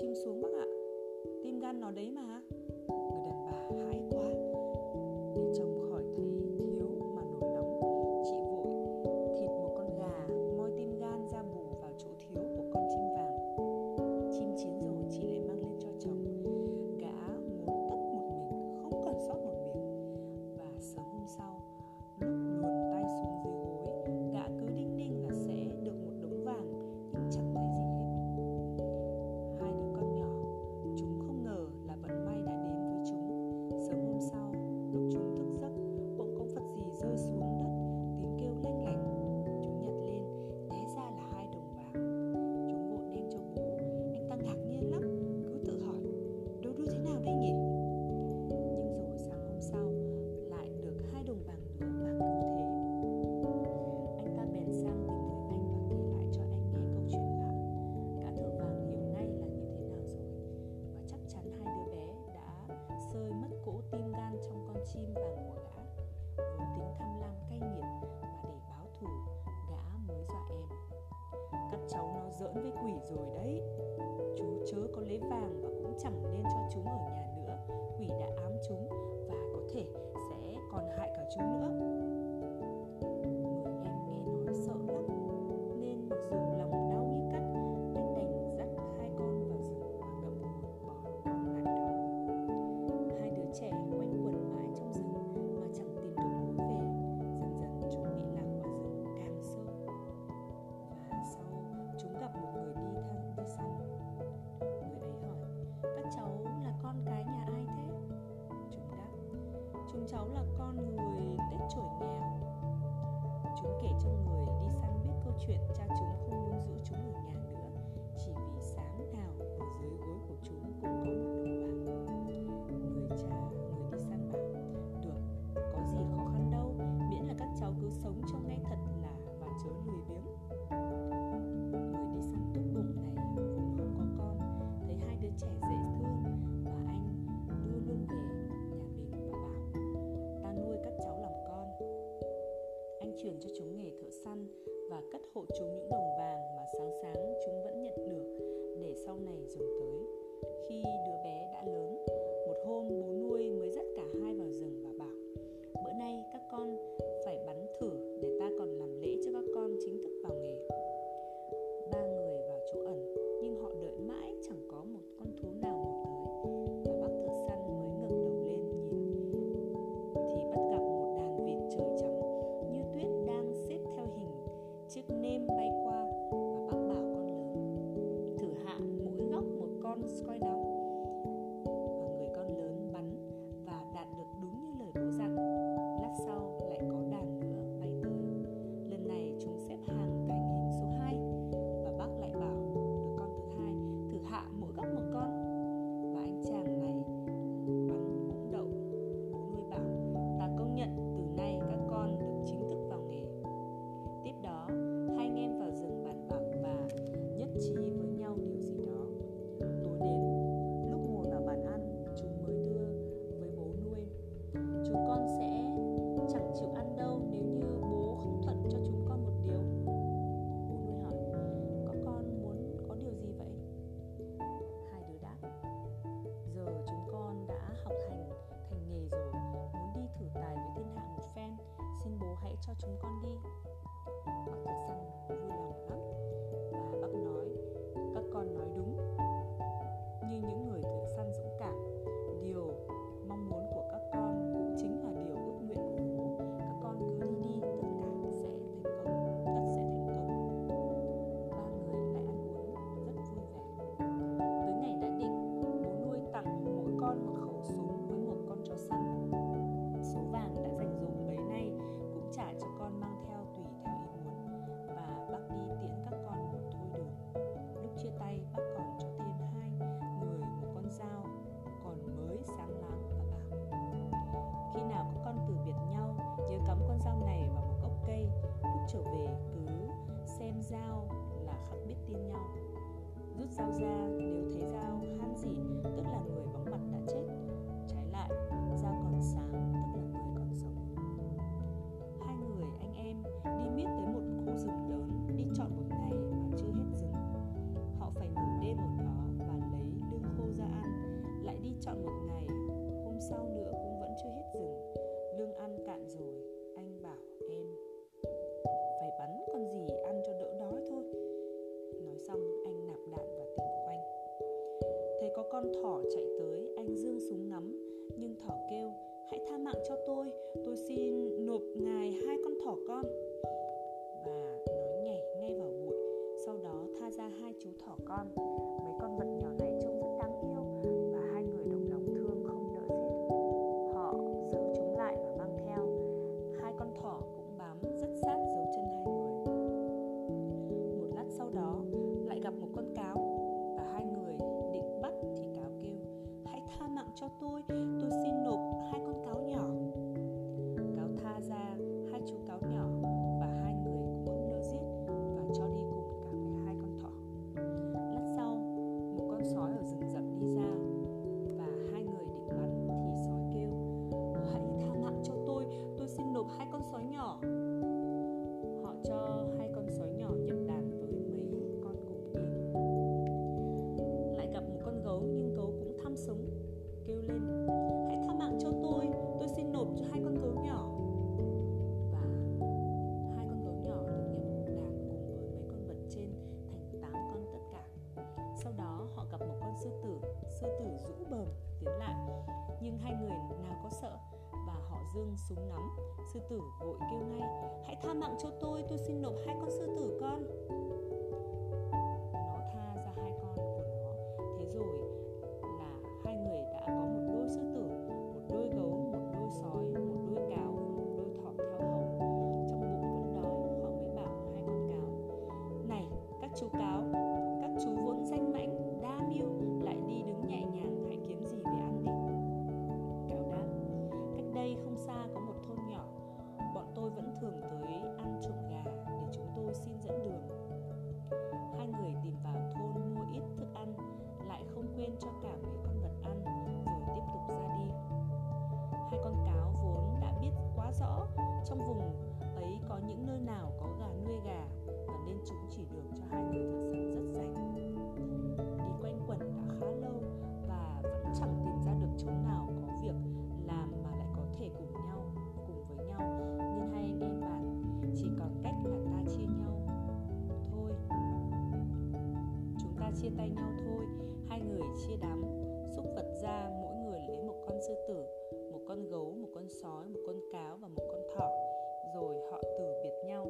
chim xuống bác ạ. Tim gan nó đấy mà. của chúng những đồng dao là khắc biết tin nhau. Rút dao ra nếu thấy dao han gì tức là người vắng mặt đã chết. Trái lại dao còn sáng. tử vội kêu ngay, hãy tha mạng cho tôi tôi xin nộp hai con sư tử con. chia tay nhau thôi. Hai người chia đám, xúc vật ra, mỗi người lấy một con sư tử, một con gấu, một con sói, một con cáo và một con thỏ. Rồi họ từ biệt nhau.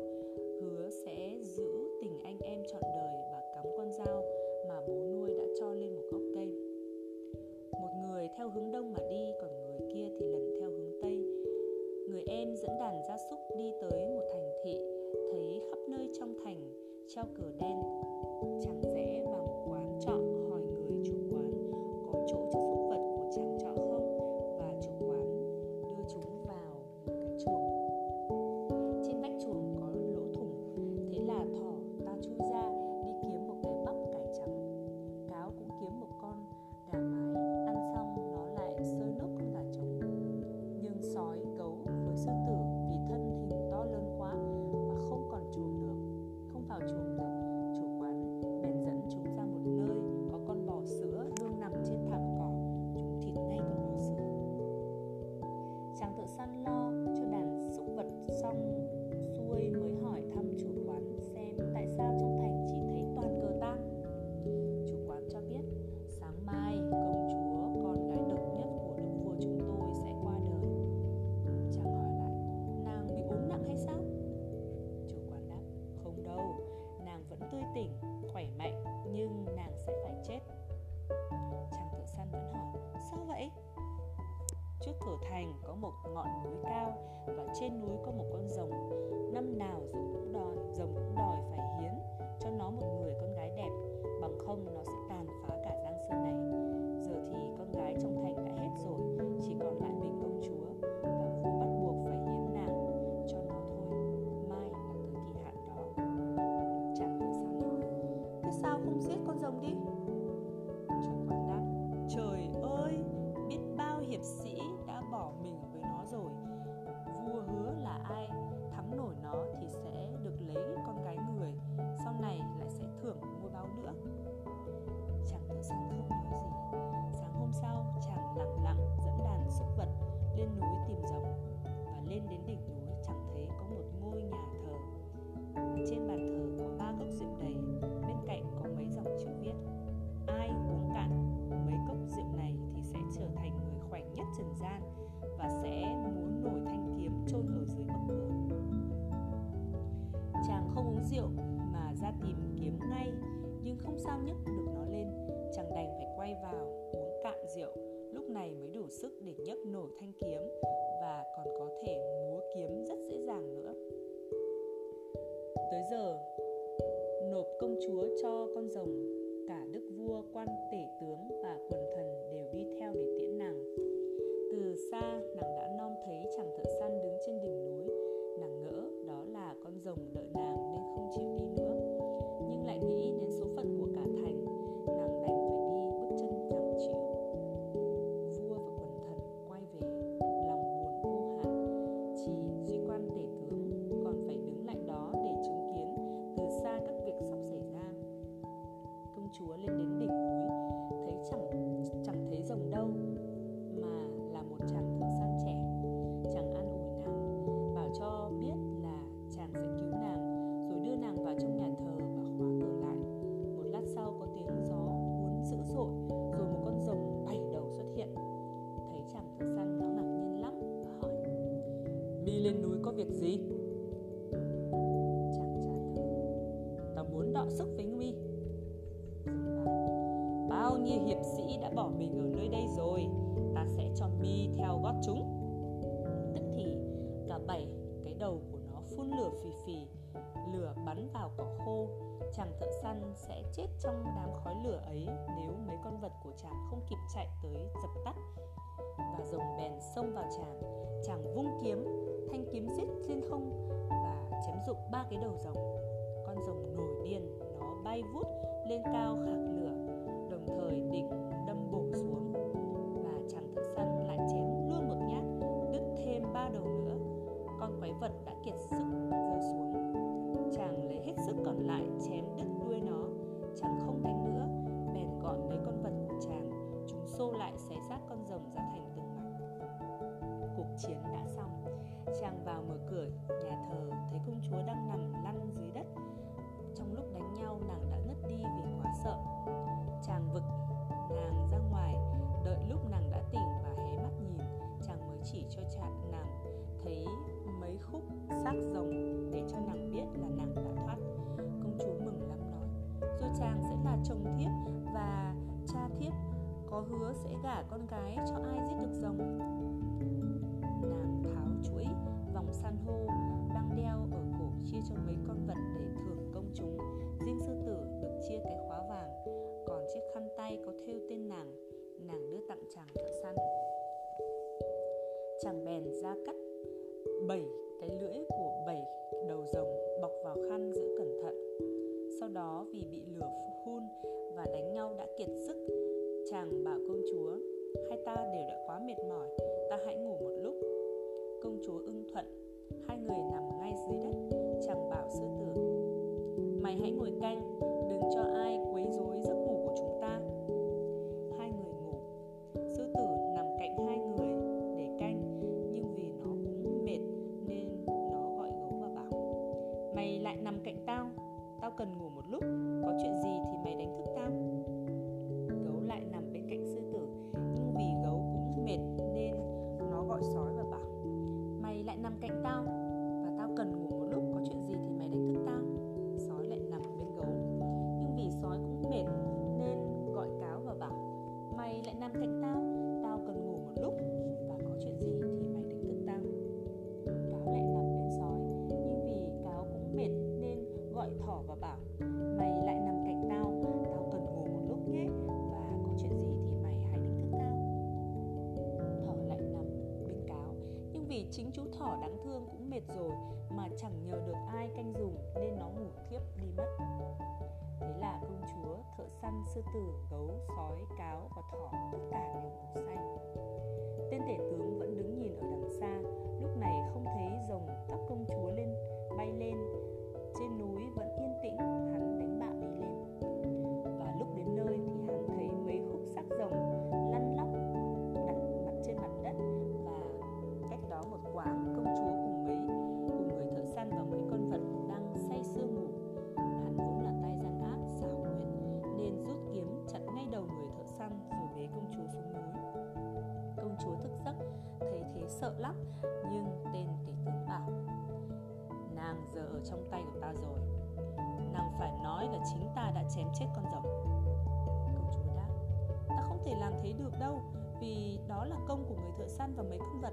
Hứa sẽ giữ tình anh em trọn đời và cắm con dao mà bố nuôi đã cho lên một gốc cây. Một người theo hướng đông mà đi, còn người kia thì lần theo hướng tây. Người em dẫn đàn gia súc đi tới một thành thị, thấy khắp nơi trong thành, treo cờ đen. một ngọn núi cao và trên núi có một con rồng. Năm nào rồng cũng đòi, rồng cũng đòi phải hiến cho nó một người con gái đẹp. Bằng không, nó sẽ tàn phá sức để nhấc nổi thanh kiếm và còn có thể múa kiếm rất dễ dàng nữa. Tới giờ, nộp công chúa cho con rồng, cả đức vua, quan tể tướng và quần thần đều đi theo để tiễn nàng. Từ xa thợ săn sẽ chết trong đám khói lửa ấy nếu mấy con vật của chàng không kịp chạy tới dập tắt và rồng bèn xông vào chàng chàng vung kiếm, thanh kiếm giết lên không và chém rụng ba cái đầu rồng. Con rồng nổi điên, nó bay vút lên cao khạc lửa, đồng thời định cả con gái hãy ngồi canh. Nó đi mất. Thế là công chúa, thợ săn, sư tử, gấu, sói, cáo và thỏ tất cả đều ngủ say. Tên tể tướng vẫn đứng nhìn ở đằng xa sợ lắm, nhưng tên tỷ tướng bảo, nàng giờ ở trong tay của ta rồi. Nàng phải nói là chính ta đã chém chết con rồng. Công chúa đáp, ta không thể làm thế được đâu, vì đó là công của người thợ săn và mấy con vật.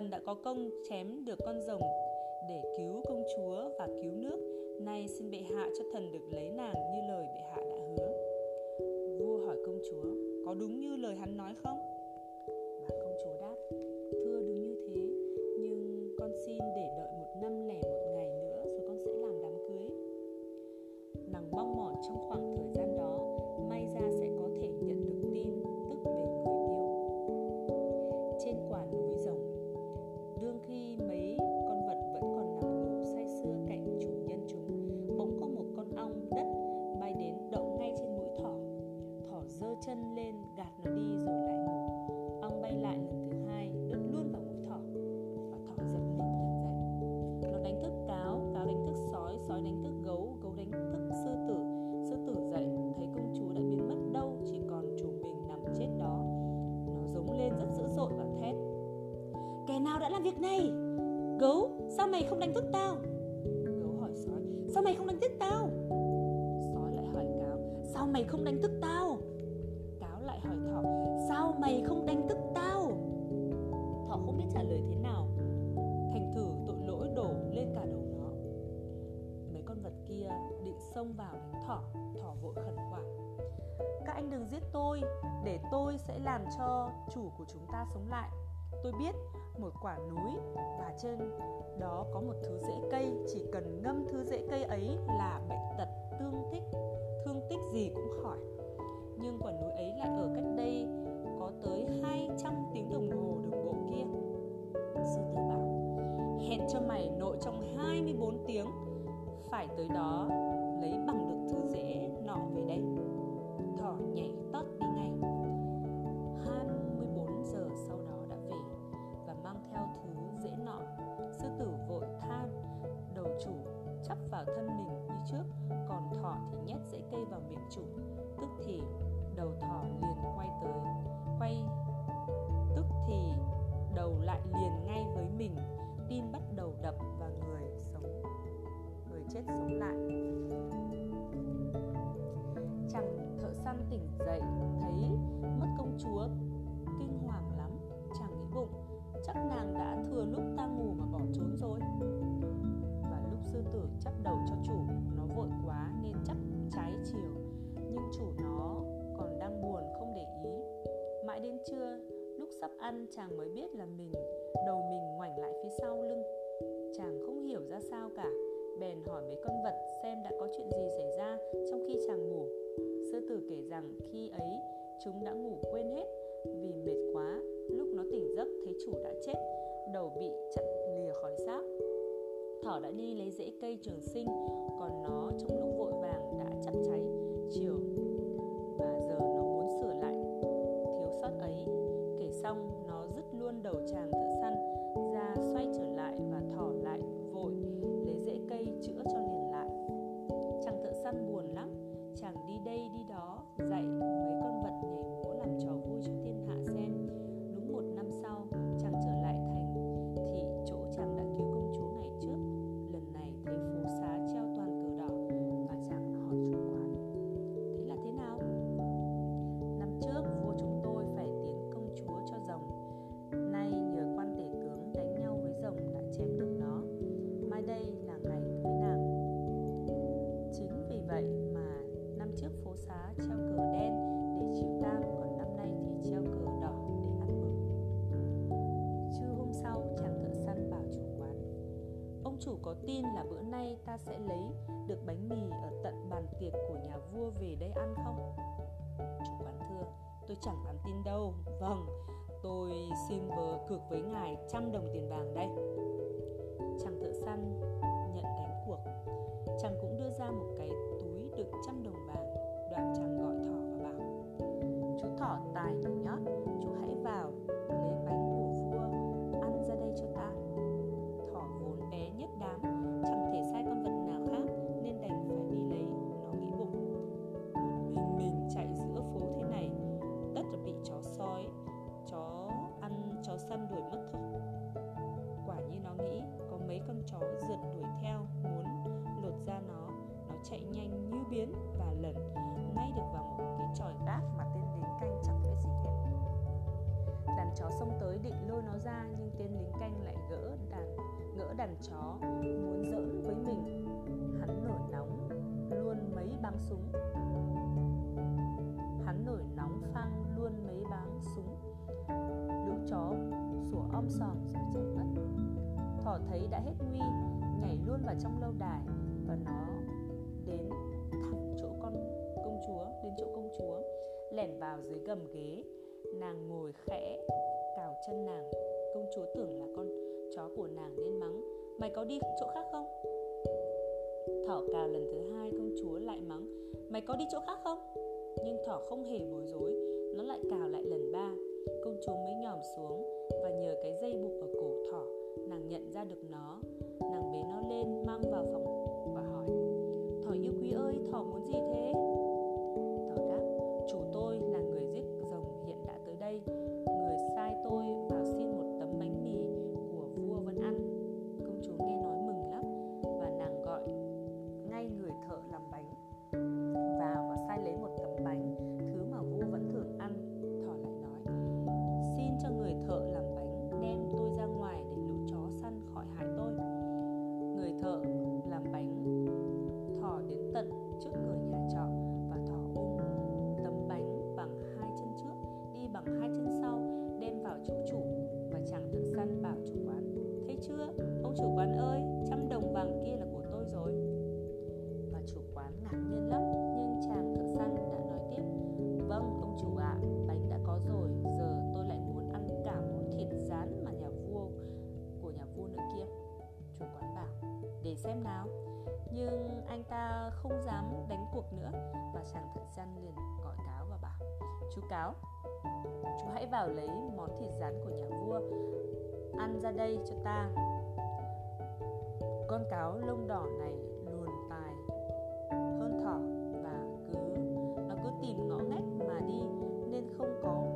Thần đã có công chém được con rồng để cứu công chúa và cứu nước. Nay xin bệ hạ cho thần được lấy nàng như lời bệ hạ đã hứa. Vua hỏi công chúa, có đúng như lời hắn nói không? Sẽ làm cho chủ của chúng ta sống lại. Tôi biết một quả núi và trên đó có một thứ rễ cây. Chỉ cần ngâm thứ rễ cây ấy là bệnh tật tương thích thương tích gì cũng khỏi. Nhưng quả núi ấy lại ở cách đây có tới 200 tiếng đồng hồ đường bộ kia. Sư tử bảo, hẹn cho mày nội trong 24 tiếng. Phải tới đó lấy bằng được thứ rễ nọ về đây. Thỏ nhảy lại liền ngay với mình. Tim bắt đầu đập và người sống, người chết sống lại. Chàng thợ săn tỉnh dậy, thấy mất công chúa, kinh hoàng lắm. Chàng nghĩ bụng, chắc nàng đã thừa lúc ta ngủ mà bỏ trốn rồi. Và lúc sư tử chắp đầu cho chủ, nó vội quá nên chắp trái chiều. Nhưng chủ nó còn đang buồn không để ý. Mãi đến trưa sắp ăn, chàng mới biết là mình, đầu mình ngoảnh lại phía sau lưng. Chàng không hiểu ra sao cả, bèn hỏi mấy con vật xem đã có chuyện gì xảy ra trong khi chàng ngủ. Sư tử kể rằng khi ấy, chúng đã ngủ quên hết, vì mệt quá, lúc nó tỉnh giấc thấy chủ đã chết, đầu bị chặt lìa khỏi xác. Thỏ đã đi lấy rễ cây trường sinh, còn nó trong lúc vội vàng đã chặt cháy, chiều xong nó dứt luôn đầu chàng có tin là bữa nay ta sẽ lấy được bánh mì ở tận bàn tiệc của nhà vua về đây ăn không? Chủ quán thưa, tôi chẳng dám tin đâu. Vâng, tôi xin vờ cược với ngài trăm đồng tiền vàng đây. Chàng thợ săn nhận đánh cuộc. Chàng cũng đưa ra một cái túi đựng trăm đồng vàng. Đoạn chàng gọi thỏ và bảo, chú thỏ tài súng. Hắn nổi nóng phang luôn mấy báng súng. Lũ chó sủa om sòm rồi chạy mất. Thỏ thấy đã hết nguy, nhảy luôn vào trong lâu đài và nó đến thẳng chỗ con công chúa, đến chỗ công chúa, lẻn vào dưới gầm ghế, nàng ngồi khẽ cào chân nàng. Công chúa tưởng là con chó của nàng nên mắng, mày có đi chỗ khác không? Thỏ cào lần thứ hai công chúa lại mắng, mày có đi chỗ khác không? Nhưng thỏ không hề bối rối, nó lại cào lại lần ba. Công chúa mới nhòm xuống và nhờ cái dây buộc ở cổ thỏ, nàng nhận ra được nó. Nàng bế nó lên mang vào phòng và hỏi, thỏ yêu quý ơi, thỏ muốn gì thế? Xem nào. Nhưng anh ta không dám đánh cuộc nữa và chàng thợ săn liền gọi cáo và bảo, chú cáo, chú hãy vào lấy món thịt rán của nhà vua, ăn ra đây cho ta. Con cáo lông đỏ này luồn tài hơn thỏ và cứ, nó cứ tìm ngõ ngách mà đi, nên không có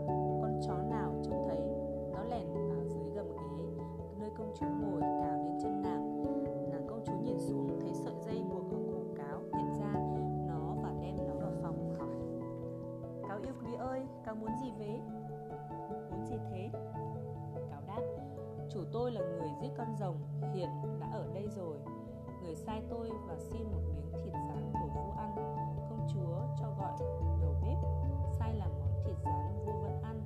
giết con rồng, hiện đã ở đây rồi. Người sai tôi và xin một miếng thịt rán của vua ăn. Công chúa cho gọi đầu bếp, sai làm món thịt rán vua vẫn ăn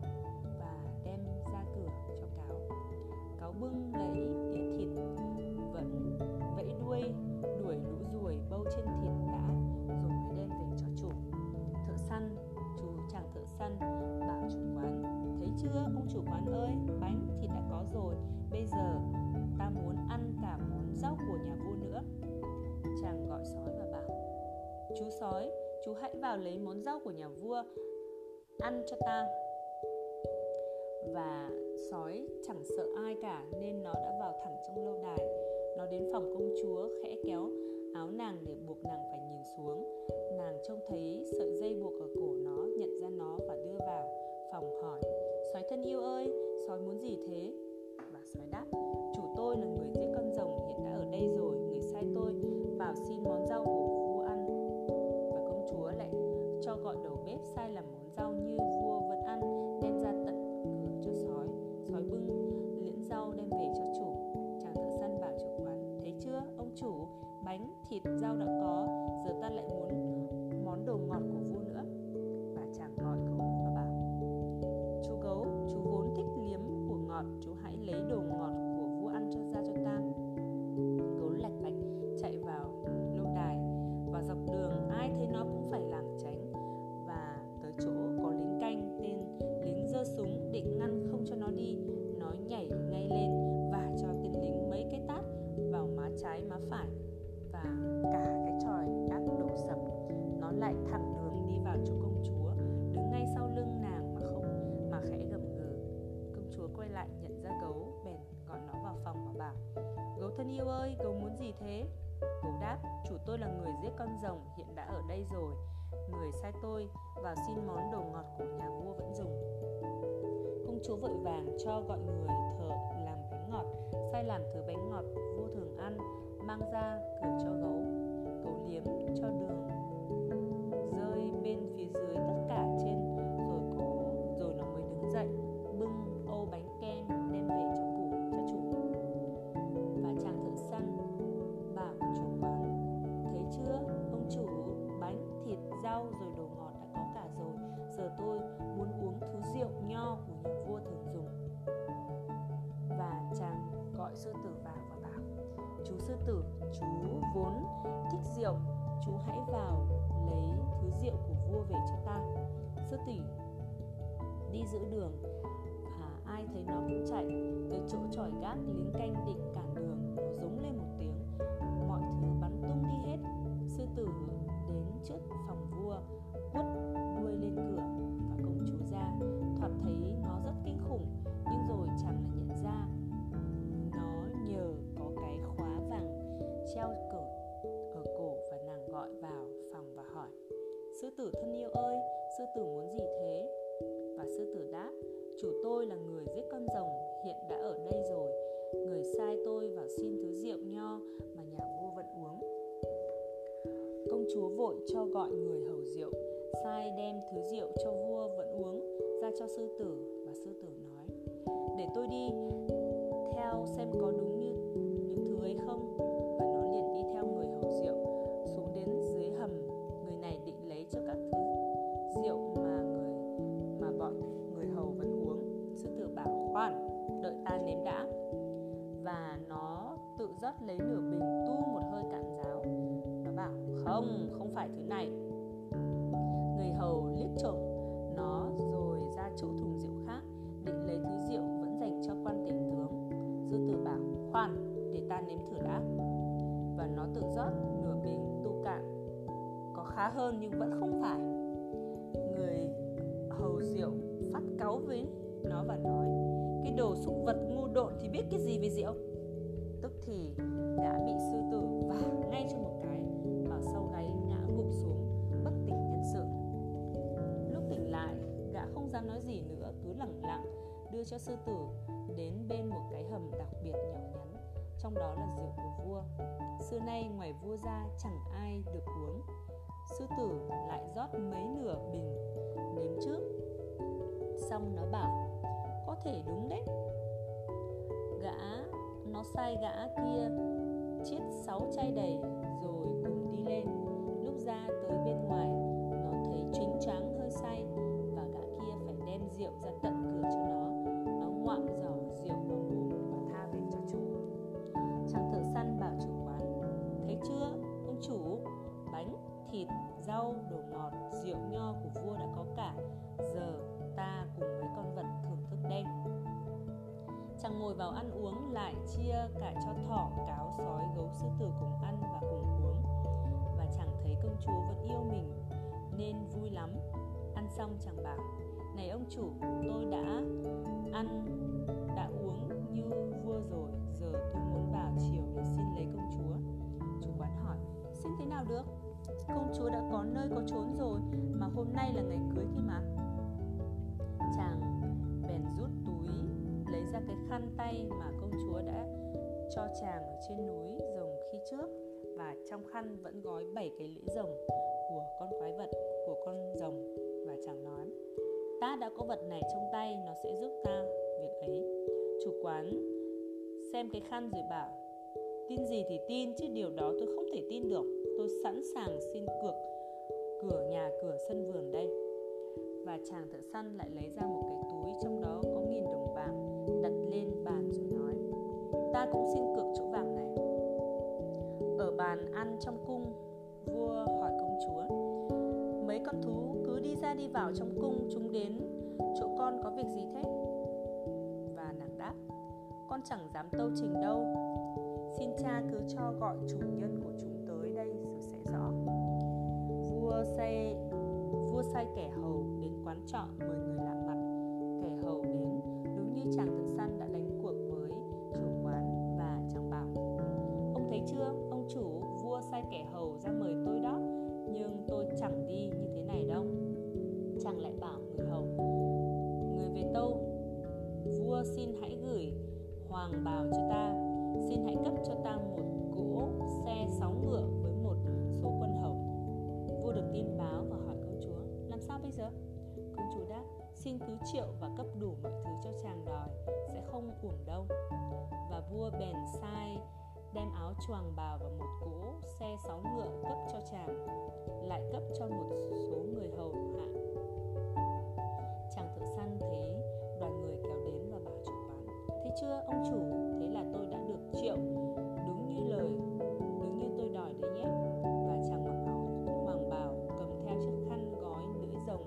và đem ra cửa cho cáo. Cáo bưng lấy đĩa thịt vẫn vẫy đuôi, đuổi lũ ruồi bâu trên thịt đã, rồi mới đem về cho chủ. Thợ săn, chú chàng thợ săn bảo chủ quán, thấy chưa, ông chủ quán ơi, bánh thịt đã có rồi, bây giờ chú sói, chú hãy vào lấy món rau của nhà vua, ăn cho ta. Và sói chẳng sợ ai cả, nên nó đã vào thẳng trong lâu đài. Nó đến phòng công chúa, khẽ kéo áo nàng để buộc nàng phải nhìn xuống. Nàng trông thấy sợi dây buộc ở cổ nó, nhận ra nó và đưa vào phòng hỏi, sói thân yêu ơi, sói muốn gì thế? Và sói đáp, chủ tôi là người bếp sai làm món rau như vua vẫn ăn, đem ra tận cửa cho sói. Sói bưng liễn rau đem về cho chủ. Chàng thợ săn bảo chủ quán, thấy chưa, ông chủ? Bánh, thịt, rau đã có. Chủ tôi là người giết con rồng, hiện đã ở đây rồi. Người sai tôi vào xin món đồ ngọt của nhà vua vẫn dùng. Công chúa vội vàng cho gọi người thợ làm bánh ngọt, sai làm thứ bánh ngọt vua thường ăn, mang ra cửa cho gấu gấu liếm cho đường. Rượu của vua về cho ta. Sư tử đi giữa đường à, ai thấy nó cũng chạy. Tới chỗ tròi gác lính canh định cản đường nó giống lên một tiếng. Mọi thứ bắn tung đi hết. Sư tử đến trước phòng vua quất đuôi lên cửa và công chúa ra. Thoạt thấy nó rất kinh khủng nhưng rồi chàng lại nhận ra nó nhờ có cái khóa vàng treo cờ ở cổ và nàng gọi vào sư tử thân yêu ơi, sư tử muốn gì thế? Và sư tử đáp, chủ tôi là người giết con rồng, hiện đã ở đây rồi. Người sai tôi vào xin thứ rượu nho mà nhà vua vẫn uống. Công chúa vội cho gọi người hầu rượu, sai đem thứ rượu cho vua vẫn uống, ra cho sư tử. Và sư tử nói, để tôi đi theo xem có đúng phải thứ này. Người hầu liếc trộm nó rồi ra chỗ thùng rượu khác, định lấy thứ rượu vẫn dành cho quan tỉnh tướng. Sư tử bảo, khoan, để ta nếm thử đã. Và nó tự rót nửa bình tu cạn. Có khá hơn nhưng vẫn không phải. Người hầu rượu phát cáu với nó và nói, cái đồ súc vật ngu độn thì biết cái gì về rượu? Tức thì đưa cho sư tử đến bên một cái hầm đặc biệt nhỏ nhắn, trong đó là rượu của vua. Xưa nay ngoài vua ra chẳng ai được uống. Sư tử lại rót mấy nửa bình nếm trước. Xong nó bảo, có thể đúng đấy. Gã, nó sai gã kia chiết sáu chai đầy rồi cùng đi lên. Lúc ra tới bên ngoài, nó thấy chuyến choáng hơi say và gã kia phải đem rượu ra tận thịt, rau, đồ ngọt, rượu nho của vua đã có cả. Giờ ta cùng mấy con vật thưởng thức đây. Chàng ngồi vào ăn uống lại chia cả cho thỏ, cáo, sói, gấu, sư tử cùng ăn và cùng uống. Và chàng thấy công chúa vẫn yêu mình, nên vui lắm. Ăn xong chàng bảo, này ông chủ, tôi đã ăn, đã uống như vua rồi. Giờ tôi muốn vào chiều để xin lấy công chúa. Chủ quán hỏi, xin thế nào được? Công chúa đã có nơi có trốn rồi, mà hôm nay là ngày cưới kia mà. Chàng bèn rút túi, lấy ra cái khăn tay mà công chúa đã cho chàng ở trên núi rồng khi trước. Và trong khăn vẫn gói bảy cái lưỡi rồng của con quái vật, của con rồng. Và chàng nói, ta đã có vật này trong tay, nó sẽ giúp ta việc ấy. Chủ quán xem cái khăn rồi bảo tin gì thì tin, chứ điều đó tôi không thể tin được. Tôi sẵn sàng xin cược cửa nhà, cửa sân vườn đây. Và chàng thợ săn lại lấy ra một cái túi, trong đó có nghìn đồng vàng đặt lên bàn rồi nói, ta cũng xin cược chỗ vàng này. Ở bàn ăn trong cung, vua hỏi công chúa, mấy con thú cứ đi ra đi vào trong cung, chúng đến chỗ con có việc gì thế? Và nàng đáp, con chẳng dám tâu trình đâu. Xin cha cứ cho gọi chủ nhân của chúng tới đây rồi sẽ rõ. Vua sai vua sai kẻ hầu đến quán trọ mời người lạ mặt. Kẻ hầu đến đúng như chàng thợ săn đã đánh cuộc với chủ quán và chàng bảo. Ông thấy chưa, ông chủ vua sai kẻ hầu ra mời tôi đó Nhưng tôi chẳng đi như thế này đâu. Chàng lại bảo người hầu Người về tâu Vua xin hãy gửi hoàng bào cho ta xin hãy cấp cho ta một cỗ xe sáu ngựa với một số quân hầu. Vua được tin báo và hỏi công chúa, làm sao bây giờ? Công chúa đáp, xin cứ triệu và cấp đủ mọi thứ cho chàng đòi, sẽ không uổng đâu. Và vua bèn sai đem áo choàng bào và một cỗ xe sáu ngựa cấp cho chàng, lại cấp cho một số người hầu hạ. Chàng thợ săn thấy đoàn người kéo đến và bảo chủ quán, thấy chưa, ông chủ? Triệu. Đúng như lời, đúng như tôi đòi đấy nhé. Và chàng mặc áo hoàng bào, cầm theo chiếc khăn gói lưỡi rồng,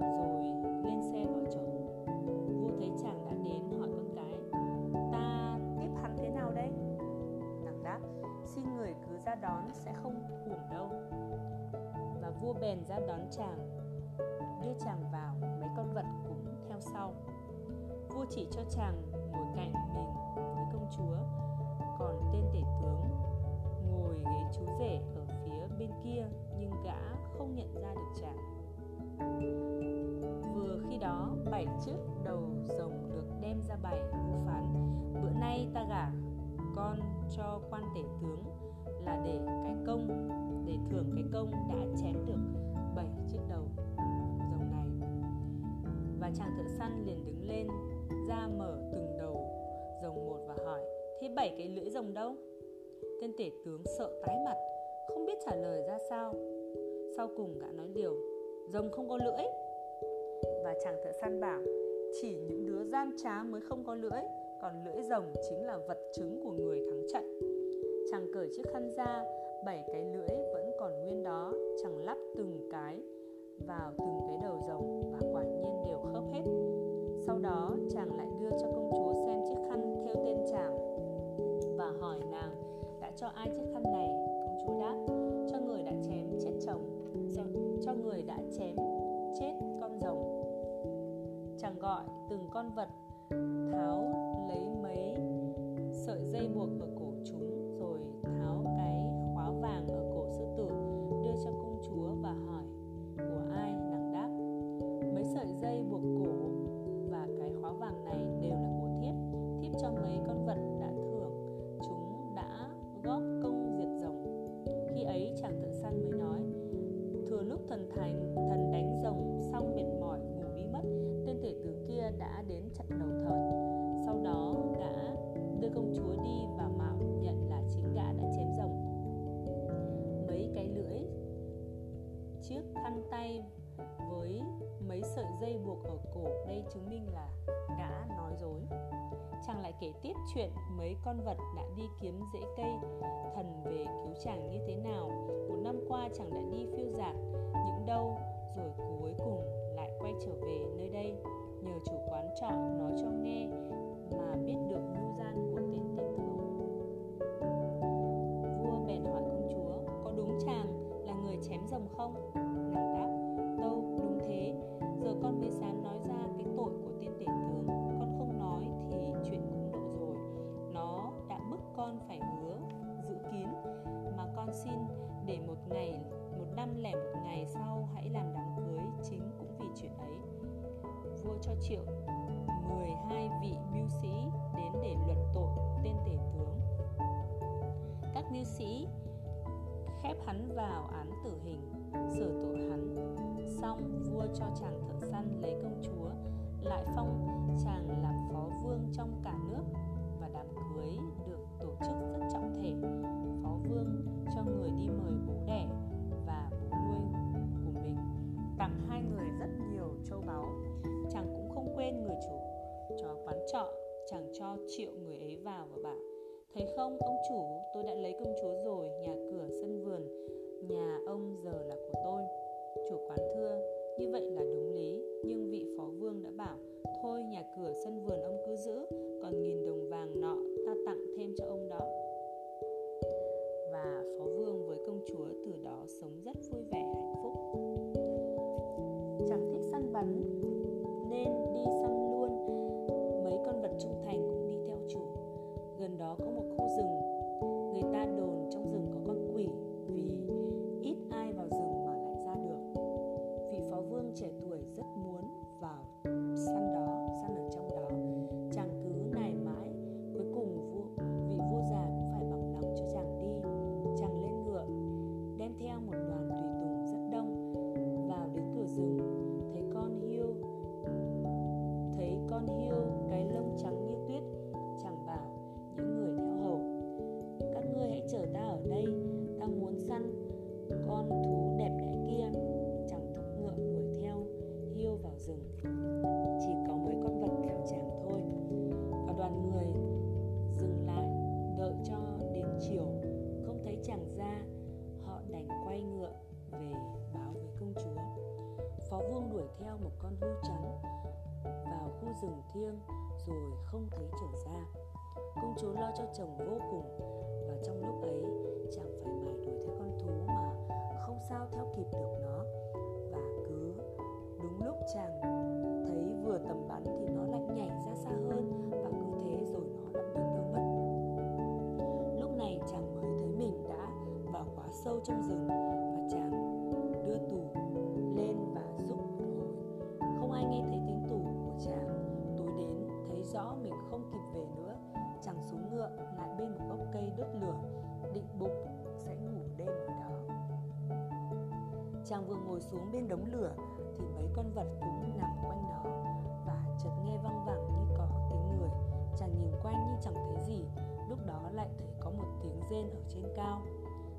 rồi lên xe vào chồng. Vua thấy chàng đã đến hỏi con cái, ta tiếp hắn thế nào đây? Nàng đáp, xin người cứ ra đón sẽ không uổng đâu. Và vua bèn ra đón chàng, đưa chàng vào mấy con vật cũng theo sau. Vua chỉ cho chàng ngồi cạnh mình chúa. Còn tên tể tướng ngồi ghế chú rể ở phía bên kia, nhưng gã không nhận ra được chàng. Vừa khi đó, bảy chiếc đầu rồng được đem ra bày vua phán, bữa nay ta gả con cho quan tể tướng là để cái công, để thưởng cái công đã chém được bảy chiếc đầu rồng này. Và chàng thợ săn liền đứng lên, ra mở từng đầu rồng một và hỏi, thế bảy cái lưỡi rồng đâu? Tên tể tướng sợ tái mặt, không biết trả lời ra sao. Sau cùng gã nói điều rồng không có lưỡi. Và chàng thợ săn bảo, chỉ những đứa gian trá mới không có lưỡi, còn lưỡi rồng chính là vật chứng của người thắng trận. Chàng cởi chiếc khăn ra, bảy cái lưỡi vẫn còn nguyên đó, chàng lắp từng cái vào từng cái đầu rồng và quả nhiên đều khớp hết. Sau đó chàng lại đưa cho công theo tên chàng và hỏi nàng đã cho ai chiếc khăn này? Công chúa đáp cho người đã chém chết chồng cho, cho người đã chém chết con rồng. Chàng gọi từng con vật tháo lấy mấy sợi dây buộc ở thành, thần đánh rồng xong mệt mỏi, ngủ đi mất, tên thể tướng kia đã đến chặn đầu thần sau đó gã đưa công chúa đi và mạo nhận là chính gã đã chém rồng. Mấy cái lưỡi chiếc khăn tay với mấy sợi dây buộc ở cổ, đây chứng minh là gã nói dối. Chàng lại kể tiếp chuyện mấy con vật đã đi kiếm rễ cây thần về cứu chàng như thế nào. Một năm qua chàng đã đi phiêu dạt những đâu, rồi cuối cùng lại quay trở về nơi đây, nhờ chủ quán trọ nói cho nghe mà biết được mưu gian của tên tể tướng vua bèn hỏi công chúa, có đúng chàng là người chém rồng không? Nàng đáp, đâu, đúng thế. Giờ con mới dám nói ra cái tội của tên tể tướng con không nói thì chuyện cũng lộ rồi. Nó đã bức con phải hứa giữ kín. Mà con xin để một ngày năm lẻ một ngày sau hãy làm đám cưới, chính cũng vì chuyện ấy. Vua cho triệu 12 vị mưu sĩ đến để luận tội tên tể tướng. Các mưu sĩ khép hắn vào án tử hình xử tội hắn. Xong, vua cho chàng thợ săn lấy công chúa, lại phong chàng làm phó vương trong cả nước, và đám cưới được tổ chức rất trọng thể. trọ chàng cho triệu người ấy vào và bảo, thấy không, ông chủ? Tôi đã lấy công chúa rồi, nhà cửa, sân vườn, nhà ông giờ là của tôi. Chủ quán thưa, như vậy là đúng lý, nhưng vị phó vương đã bảo, thôi, nhà cửa, sân vườn ông cứ giữ, còn nghìn đồng vàng nọ ta tặng thêm cho ông đó. Và phó vương với công chúa từ đó sống rất vui vẻ, hạnh phúc. Chẳng thích săn bắn, nên đi săn gần đó có một khu rừng. Người ta đồn về báo với công chúa. Phó vương đuổi theo một con hươu trắng vào khu rừng thiêng rồi không thấy trở ra. Công chúa lo cho chồng vô cùng và trong lúc ấy chàng phải mải đuổi theo con thú mà không sao theo kịp được nó. Và cứ đúng lúc chàng thấy vừa tầm bắn thì nó lại nhảy ra xa hơn và cứ thế rồi nó lại biến đâu mất. Lúc này chàng mới thấy mình đã vào quá sâu trong rừng. Đốt lửa, định bụng sẽ ngủ đêm ở đó. Chàng vừa ngồi xuống bên đống lửa thì mấy con vật cũng nằm quanh đó và chợt nghe văng vẳng như có tiếng người. Chàng nhìn quanh nhưng chẳng thấy gì. Lúc đó lại thấy có một tiếng rên ở trên cao.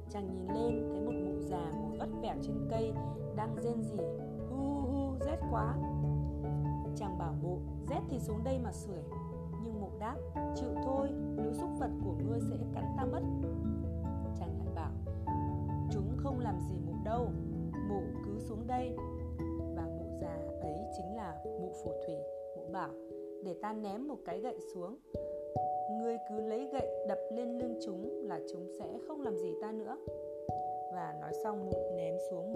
Chàng nhìn lên, thấy một mụ già ngồi vắt vẻo trên cây đang rên rỉ. Hu hu hu, rét quá. Chàng bảo mụ, rét thì xuống đây mà sưởi nhưng mụ đáp, chịu thôi, lũ súc vật của ngươi sẽ cắn ta mất. Chàng lại bảo, chúng không làm gì mụ đâu, mụ cứ xuống đây. Và mụ già ấy chính là mụ phù thủy, mụ bảo, để ta ném một cái gậy xuống. Ngươi cứ lấy gậy đập lên lưng chúng là chúng sẽ không làm gì ta nữa. Và nói xong mụ ném xuống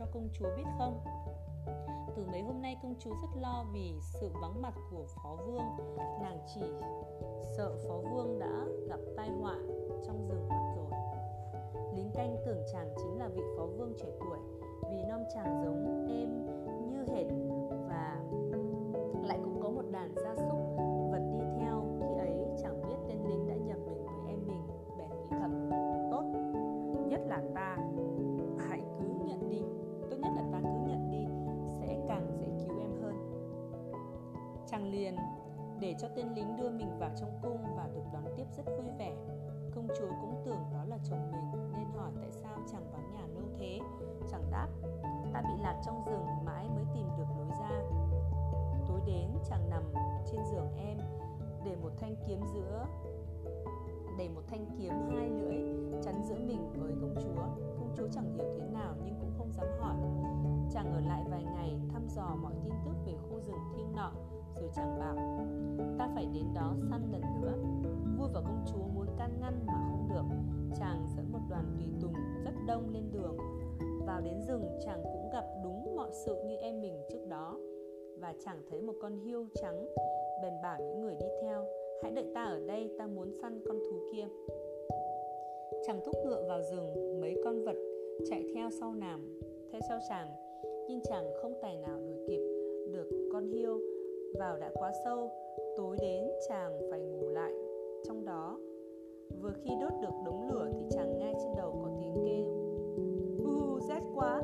cho công chúa biết không? Từ mấy hôm nay công chúa rất lo vì sự vắng mặt của phó vương. Nàng chỉ sợ phó vương đã gặp tai họa trong rừng mất rồi. Lính canh tưởng chàng chính là vị phó vương trẻ tuổi, vì nom chàng giống cho tên lính đưa mình vào trong cung và được đón tiếp rất vui vẻ. Công chúa cũng tưởng đó là chồng mình, nên hỏi tại sao chàng vắng nhà lâu thế. Chàng đáp, ta bị lạc trong rừng, mãi mới tìm được lối ra. Tối đến, chàng nằm trên giường em, để một thanh kiếm giữa, để một thanh kiếm hai lưỡi chắn giữa mình với công chúa. Công chúa chẳng hiểu thế nào nhưng cũng không dám hỏi chàng ở lại vài ngày thăm dò mọi tin tức về khu rừng thiêng nọ, rồi chàng bảo, ta phải đến đó săn lần nữa. Vua và công chúa muốn can ngăn mà không được. Chàng dẫn một đoàn tùy tùng rất đông lên đường. Vào đến rừng, chàng cũng gặp đúng mọi sự như em mình trước đó. Và chàng thấy một con hiêu trắng, bèn bảo những người đi theo, hãy đợi ta ở đây, ta muốn săn con thú kia. Chàng thúc ngựa vào rừng, mấy con vật chạy theo sau nàm theo sau chàng nhưng chàng không tài nào đuổi kịp được con hiêu. Vào đã quá sâu, tối đến chàng phải ngủ lại trong đó. Vừa khi đốt được đống lửa thì chàng nghe trên đầu có tiếng kêu. U rét quá.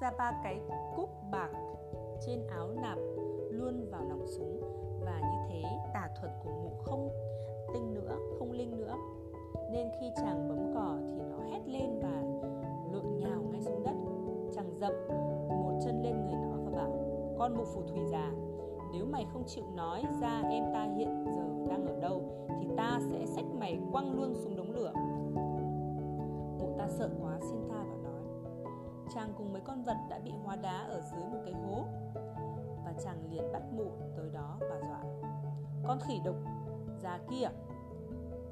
Ra ba cái cúc bạc trên áo nạp luôn vào nòng súng. Và như thế, tà thuật của mụ không tinh nữa, không linh nữa. Nên khi chàng bấm cỏ thì nó hét lên và lộn nhào ngay xuống đất. Chàng dậm một chân lên người nó và bảo, con mụ phù thủy già, nếu mày không chịu nói ra em ta hiện giờ đang ở đâu thì ta sẽ xách mày quăng luôn xuống đống lửa. Mụ ta sợ quá, xin tha và nói chàng cùng mấy con vật đã bị hóa đá ở dưới một cái hố. Và chàng liền bắt mụ tới đó và dọa. Con khỉ độc già kia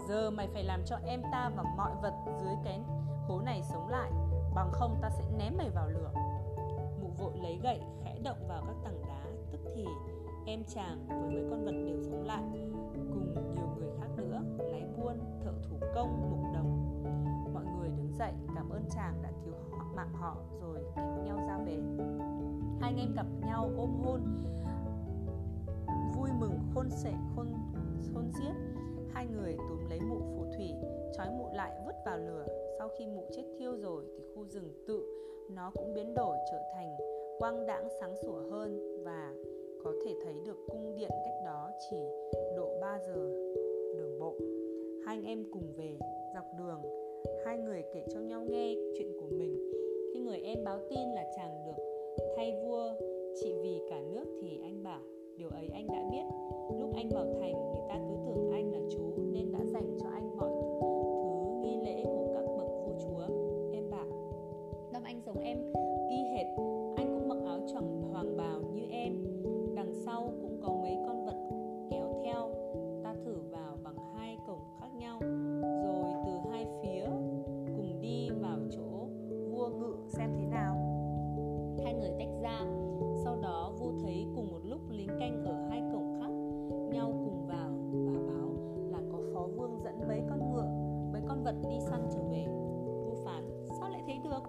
giờ mày phải làm cho em ta và mọi vật dưới cái hố này sống lại bằng không ta sẽ ném mày vào lửa. Mụ vội lấy gậy khẽ động vào các tảng đá tức thì em chàng với mấy con vật đều sống lại cùng nhiều người khác nữa lái buôn thợ thủ công mục đồng. Mọi người đứng dậy cảm ơn chàng đã cứu họ, mạng họ rồi kéo nhau ra về. Hai anh em gặp nhau ôm hôn, vui mừng, khôn sệ khôn khôn xiết. Hai người túm lấy mụ phù thủy, trói mụ lại vứt vào lửa. Sau khi mụ chết thiêu rồi thì khu rừng tự nó cũng biến đổi trở thành quang đãng sáng sủa hơn và có thể thấy được cung điện cách đó chỉ độ 3 giờ đường bộ. Hai anh em cùng về dọc đường. Hai người kể cho nhau nghe chuyện của mình khi người em báo tin là chàng được thay vua, trị vì cả nước thì anh bảo, điều ấy anh đã biết. Lúc anh vào thành người ta cứ tưởng anh là chú nên đã dành cho anh mọi thứ nghi lễ của các bậc vua chúa. Em bảo, năm anh giống em ra. Sau đó vua thấy cùng một lúc lính canh ở hai cổng khác, nhau cùng vào và báo là có phó vương dẫn mấy con ngựa, mấy con vật đi săn trở về. Vua phán, sao lại thấy được?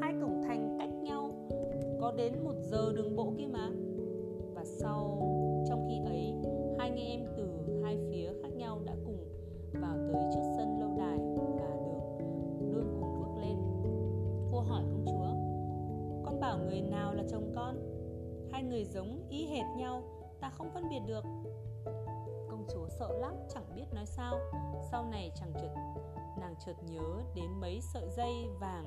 Hai cổng thành cách nhau, có đến một giờ đường bộ kia mà. Và sau người giống y hệt nhau, ta không phân biệt được. Công chúa sợ lắm, chẳng biết nói sao. Sau này chẳng chợt, nàng chợt nhớ đến mấy sợi dây vàng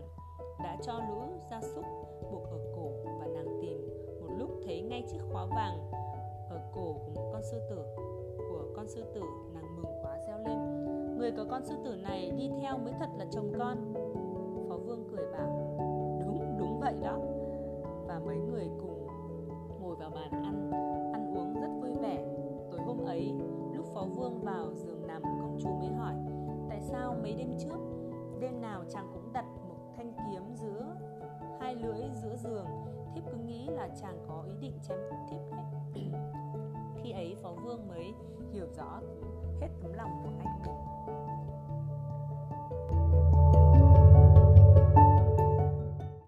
đã cho lũ gia súc buộc ở cổ và nàng tìm. Một lúc thấy ngay chiếc khóa vàng ở cổ của một con sư tử, của con sư tử, nàng mừng quá reo lên. Người có con sư tử này đi theo mới thật là chồng con. Phó vương cười bảo, đúng đúng vậy đó. Và mấy người cùng ngồi vào bàn ăn ăn uống rất vui vẻ. Tối hôm ấy, lúc phó vương vào giường nằm, công chúa mới hỏi, tại sao mấy đêm trước, đêm nào chàng cũng đặt một thanh kiếm giữa hai lưỡi giữa giường? Thiếp cứ nghĩ là chàng có ý định chém thiếp ấy. khi ấy phó vương mới hiểu rõ hết tấm lòng của anh mình.